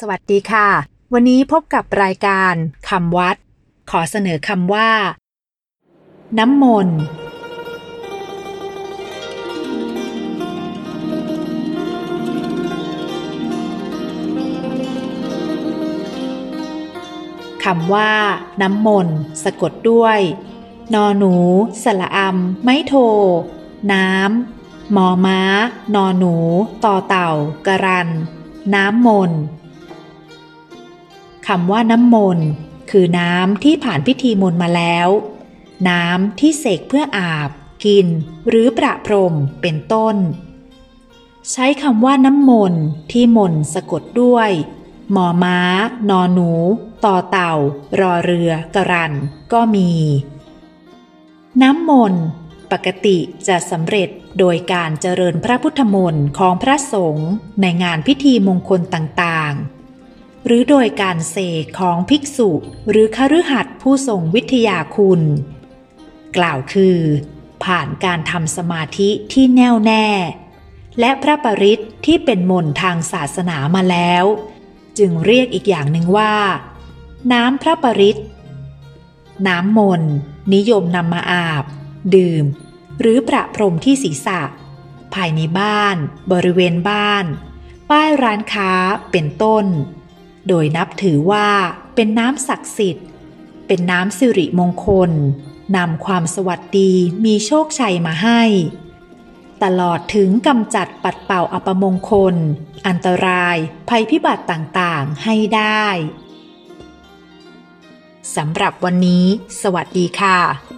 สวัสดีค่ะ วันนี้พบกับรายการคำวัด ขอเสนอคำว่า น้ำมนต์คำว่า น้ำมนต์สะกดด้วย นอหนู สละอำไม่โท น้ำมอม้า นอหนู ต่อเต่ากะรัน น้ำมนต์ คำว่าน้ำมนต์คือน้ำที่ผ่านพิธีมนต์มาแล้ว น้ำที่เสกเพื่ออาบ กิน หรือประพรมเป็นต้น ใช้คำว่าน้ำมนต์ที่มนต์สะกดด้วยหมอม้า นอหนู ต่อเต่า รอเรือกระรัน ก็มี น้ำมนต์ปกติจะสำเร็จโดยการเจริญพระพุทธมนต์ของพระสงฆ์ในงานพิธีมงคลต่าง หรือโดยการเสกของภิกษุ หรือคฤหัสถ์ผู้ทรงวิทยาคุณ กล่าวคือ ผ่านการทำสมาธิที่แน่วแน่ และพระปริตที่เป็นมนต์ทางศาสนามาแล้ว จึงเรียกอีกอย่างหนึ่งว่า น้ำพระปริตน้ำมนต์นิยมนำมาอาบ ดื่ม หรือประพรมที่ศีรษะ ภายในบ้าน บริเวณบ้าน ป้ายร้านค้าเป็นต้น โดยนับถือว่าเป็นน้ำศักดิ์สิทธิ์ เป็นน้ำสิริมงคลนำความสวัสดีมีโชคชัยมาให้ ตลอดถึงกำจัดปัดเป่าอัปมงคล อันตรายภัยพิบัติต่างๆให้ได้สำหรับวันนี้ สวัสดีค่ะ